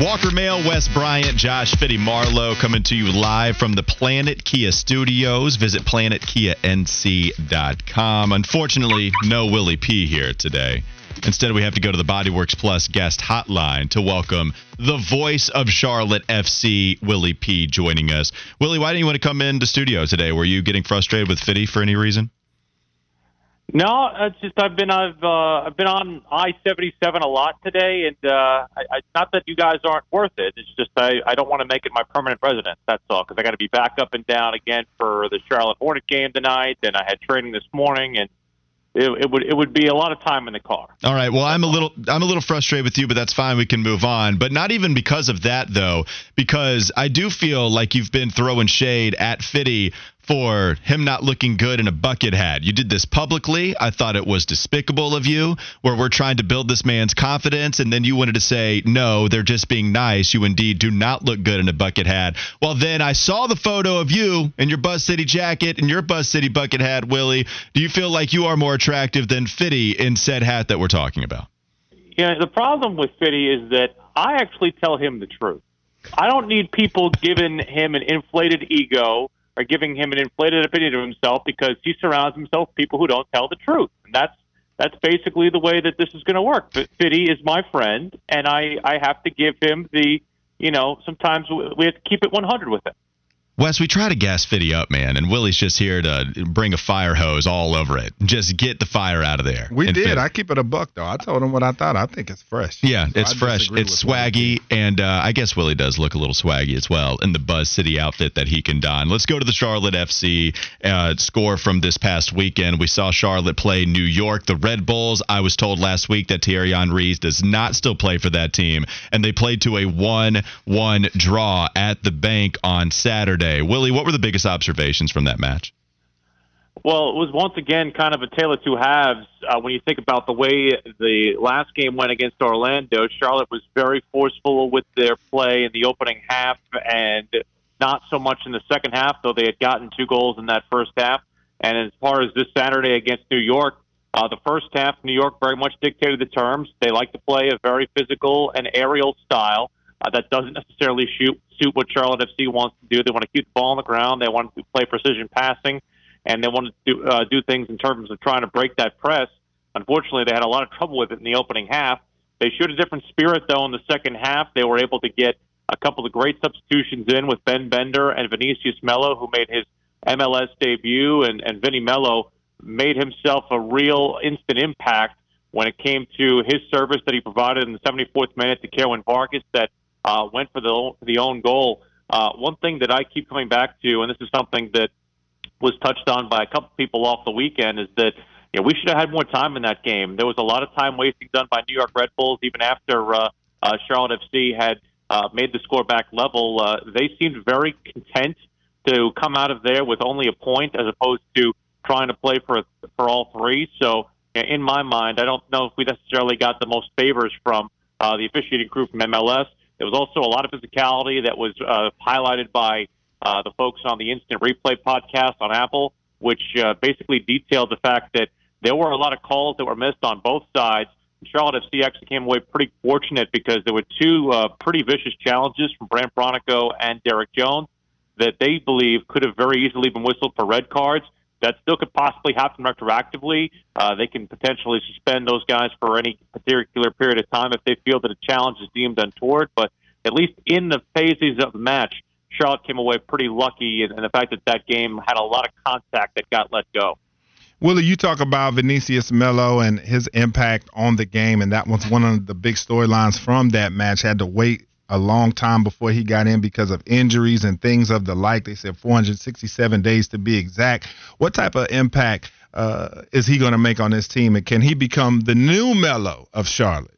Walker Mail, Wes Bryant, Josh Fitty Marlowe coming to you live from the Planet Kia studios. Visit planetkianc.com. Unfortunately, no Willie P here today. Instead, we have to go to the Bodyworks Plus guest hotline to welcome the voice of Charlotte FC, Willie P, joining us. Willie, why didn't you want to come into studio today? Were you getting frustrated with Fitty for any reason? No, it's just I've been I've uh, I've been on I seventy seven a lot today, and uh, I, I, not that you guys aren't worth it. It's just I, I don't want to make it my permanent residence. That's all because I got to be back up and down again for the Charlotte Hornet game tonight. And I had training this morning, and it, it, would it would be a lot of time in the car. All right. Well, I'm a little I'm a little frustrated with you, but that's fine. We can move on. But not even because of that though, because I do feel like you've been throwing shade at Fitty for him not looking good in a bucket hat. You did this publicly. I thought it was despicable of you, where we're trying to build this man's confidence, and then you wanted to say, no, they're just being nice. You indeed do not look good in a bucket hat. Well, then I saw the photo of you in your Buzz City jacket and your Buzz City bucket hat, Willie. Do you feel like you are more attractive than Fitty in said hat that we're talking about? Yeah, the problem with Fitty is that I actually tell him the truth. I don't need people giving him an inflated ego are giving him an inflated opinion of himself because he surrounds himself with people who don't tell the truth. And that's that's basically the way that this is going to work. But Fitty is my friend, and I I have to give him the you know sometimes we have to keep it 100 with him. Wes, we try to gas Fitty up, man, and Willie's just here to bring a fire hose all over it. Just get the fire out of there. We did. Fit. I keep it a buck, though. I told him what I thought. I think it's fresh. Yeah, so it's I fresh. It's swaggy, and uh, I guess Willie does look a little swaggy as well in the Buzz City outfit that he can don. Let's go to the Charlotte FC uh, score from this past weekend. We saw Charlotte play New York, the Red Bulls. I was told last week that Thierry Henry does not still play for that team, and they played to a 1 1 draw at the bank on Saturday. Willie, what were the biggest observations from that match? Well, it was once again kind of a tale of two halves. Uh, when you think about the way the last game went against Orlando, Charlotte was very forceful with their play in the opening half and not so much in the second half, though they had gotten two goals in that first half. And as far as this Saturday against New York, uh, the first half, New York very much dictated the terms. They like to play a very physical and aerial style uh, that doesn't necessarily shoot, suit what Charlotte FC wants to do. They want to keep the ball on the ground. They want to play precision passing, and they want to do, uh, do things in terms of trying to break that press. Unfortunately, they had a lot of trouble with it in the opening half. They showed a different spirit, though, in the second half. They were able to get a couple of great substitutions in with Ben Bender and Vinicius Mello, who made his MLS debut, and, and Vinny Mello made himself a real instant impact when it came to his service that he provided in the 74th minute to Kerwin Vargas that uh, went for the the own goal. Uh, one thing that I keep coming back to, and this is something that was touched on by a couple people off the weekend, is that you know, we should have had more time in that game. There was a lot of time wasting done by New York Red Bulls, even after uh, uh, Charlotte FC had uh, made the score back level. Uh, they seemed very content to come out of there with only a point, as opposed to trying to play for for all three. So, in my mind, I don't know if we necessarily got the most favors from uh, the officiating crew from MLS. There was also a lot of physicality that was uh, highlighted by uh, the folks on the Instant Replay podcast on Apple, which uh, basically detailed the fact that there were a lot of calls that were missed on both sides. Charlotte FC actually came away pretty fortunate because there were two uh, pretty vicious challenges from Brandt Bronico and Derek Jones that they believe could have very easily been whistled for red cards. That still could possibly happen retroactively. Uh, they can potentially suspend those guys for any particular period of time if they feel that a challenge is deemed untoward. But at least in the phases of the match, Charlotte came away pretty lucky in, in the fact that that game had a lot of contact that got let go. Willie, you talk about Vinicius Mello and his impact on the game, and that was one of the big storylines from that match. Had to wait a long time before he got in because of injuries and things of the like. They said 467 days to be exact. What type of impact uh, is he going to make on this team, and can he become the new Melo of Charlotte?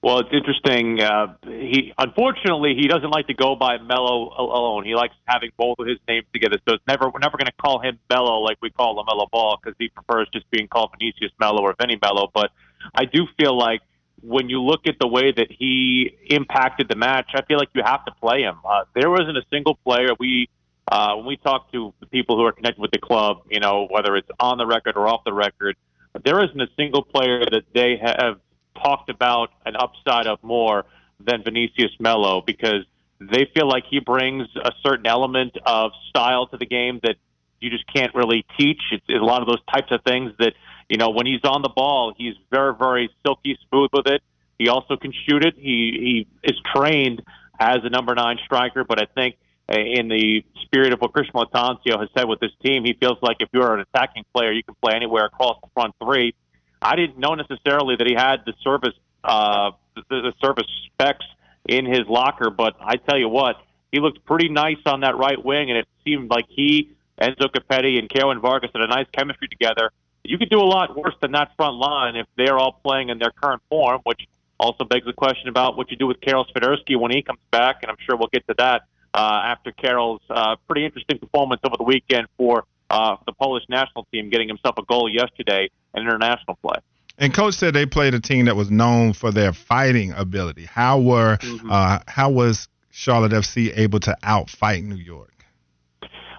Well, it's interesting. Uh, he unfortunately he doesn't like to go by Mello alone. He likes having both of his names together. So it's never we're never going to call him Melo like we call LaMelo Ball because he prefers just being called Vinicius Mello or Vinny Mello. But I do feel like when you look at the way that he impacted the match, I feel like you have to play him. Uh, there wasn't a single player we uh, when we talk to the people who are connected with the club, you know, whether it's on the record or off the record, there isn't a single player that they have talked about an upside of more than Vinicius Mello because they feel like he brings a certain element of style to the game that you just can't really teach. It's, it's a lot of those types of things that, you know, when he's on the ball, he's very, very silky smooth with it. He also can shoot it. He, he is trained as a number nine striker, but I think in the spirit of what Christian Lattanzio has said with this team, he feels like if you're an attacking player, you can play anywhere across the front three. I didn't know necessarily that he had the service uh, the, the service specs in his locker, but I tell you what, he looked pretty nice on that right wing, and it seemed like he, Enzo Copetti, and Kerwin Vargas had a nice chemistry together. You could do a lot worse than that front line if they're all playing in their current form, which also begs the question about what you do with Karol Swiderski when he comes back, and I'm sure we'll get to that uh, after Karol's uh, pretty interesting performance over the weekend for uh, the Polish national team, getting himself a goal yesterday in international play. And coach said they played a team that was known for their fighting ability. How were mm-hmm. uh, how was Charlotte FC able to outfight New York?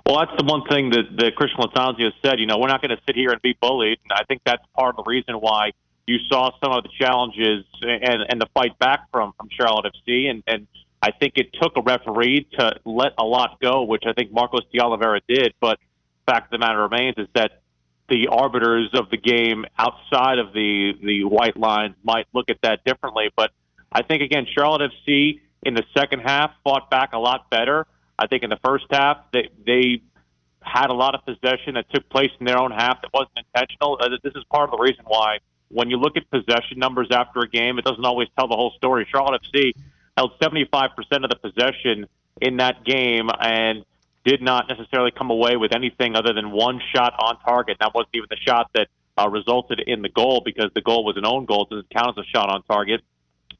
Well, that's the one thing that, that Christian Lattanzio said. You know, we're not going to sit here and be bullied, and I think that's part of the reason why you saw some of the challenges and, and the fight back from from Charlotte FC. And, and I think it took a referee to let a lot go, which I think Marcos de Oliveira did. But fact of the matter remains is that the arbiters of the game outside of the the white lines might look at that differently. But I think again, Charlotte FC in the second half fought back a lot better. I think in the first half they they had a lot of possession that took place in their own half that wasn't intentional. Uh, this is part of the reason why when you look at possession numbers after a game, it doesn't always tell the whole story. Charlotte FC held 75% of the possession in that game, and did not necessarily come away with anything other than one shot on target. That wasn't even the shot that uh, resulted in the goal because the goal was an own goal, so it counts as a shot on target.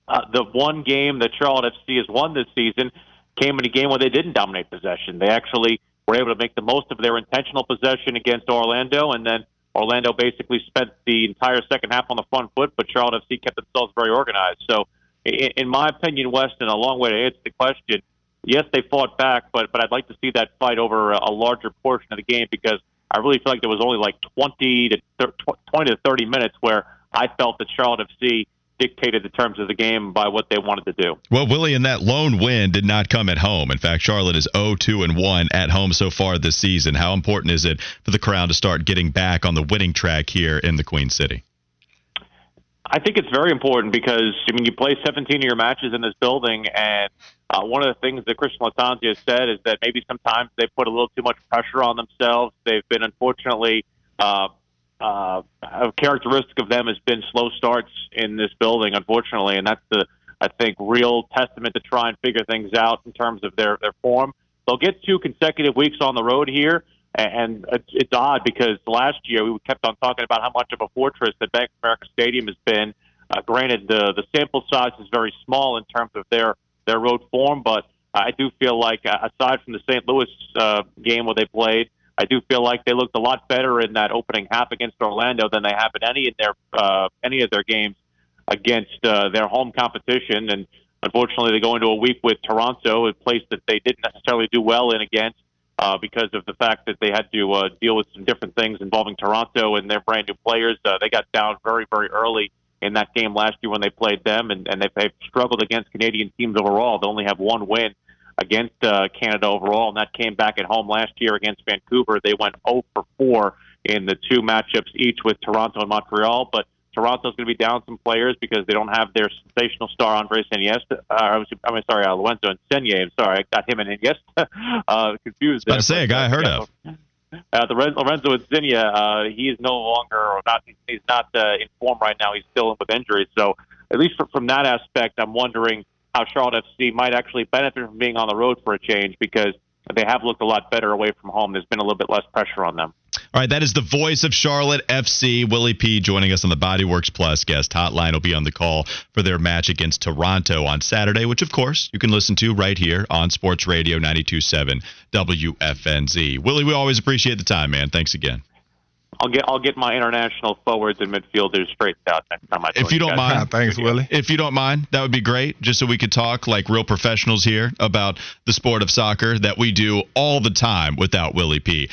Uh, the one game that Charlotte FC has won this season came in a game where they didn't dominate possession. They actually were able to make the most of their intentional possession against Orlando, and then Orlando basically spent the entire second half on the front foot, but Charlotte FC kept themselves very organized. So, in, in my opinion, Weston, a long way to answer the question, yes, they fought back, but but I'd like to see that fight over a, larger portion of the game because I really feel like there was only like 20 to 20 to 30 minutes where I felt that Charlotte FC dictated the terms of the game by what they wanted to do. Well, Willie, and that lone win did not come at home. In fact, Charlotte is 0-2 and 1 at home so far this season. How important is it for the Crown to start getting back on the winning track here in the Queen City? I think it's very important because I mean you play 17 of your matches in this building, and uh, one of the things that Christian Lattanzio has said is that maybe sometimes they put a little too much pressure on themselves. They've been unfortunately uh, uh, a characteristic of them has been slow starts in this building, unfortunately, and that's the I think real testament to try and figure things out in terms of their their form. They'll get two consecutive weeks on the road here. And it's, odd because last year we kept on talking about how much of a fortress that Bank of America Stadium has been. Uh, granted, the the sample size is very small in terms of their their road form, but I do feel like uh, aside from the St. Louis uh, game where they played, I do feel like they looked a lot better in that opening half against Orlando than they have in any in their uh, any of their games against uh, their home competition. And unfortunately, they go into a week with Toronto, a place that they didn't necessarily do well in against uh, because of the fact that they had to uh, deal with some different things involving Toronto and their brand new players. Uh, they got down very, very early in that game last year when they played them, and, and they've, they've struggled against Canadian teams overall. They only have one win against uh, Canada overall, and that came back at home last year against Vancouver. They went 0 for 4 in the two matchups each with Toronto and Montreal, but Toronto's going to be down some players because they don't have their sensational star Andres Iniesta. Uh, I I'm sorry, uh, Lorenzo Insigne. I'm sorry, I got him and Iniesta uh, confused. I say a guy I heard of. Uh, the Lorenzo Insigne, uh, he is no longer or not. He's not uh, in form right now. He's still in with injuries. So at least from, from that aspect, I'm wondering how Charlotte FC might actually benefit from being on the road for a change because they have looked a lot better away from home. There's been a little bit less pressure on them. All right, that is the voice of Charlotte FC, Willie P, joining us on the Bodyworks Plus guest hotline. Will be on the call for their match against Toronto on Saturday, which of course you can listen to right here on Sports Radio 92.7 WFNZ. Willie, we always appreciate the time, man. Thanks again. I'll get I'll get my international forwards and midfielders straightened out next time I. If you don't guys. mind, thanks, Willie. If you don't mind, that would be great, just so we could talk like real professionals here about the sport of soccer that we do all the time without Willie P.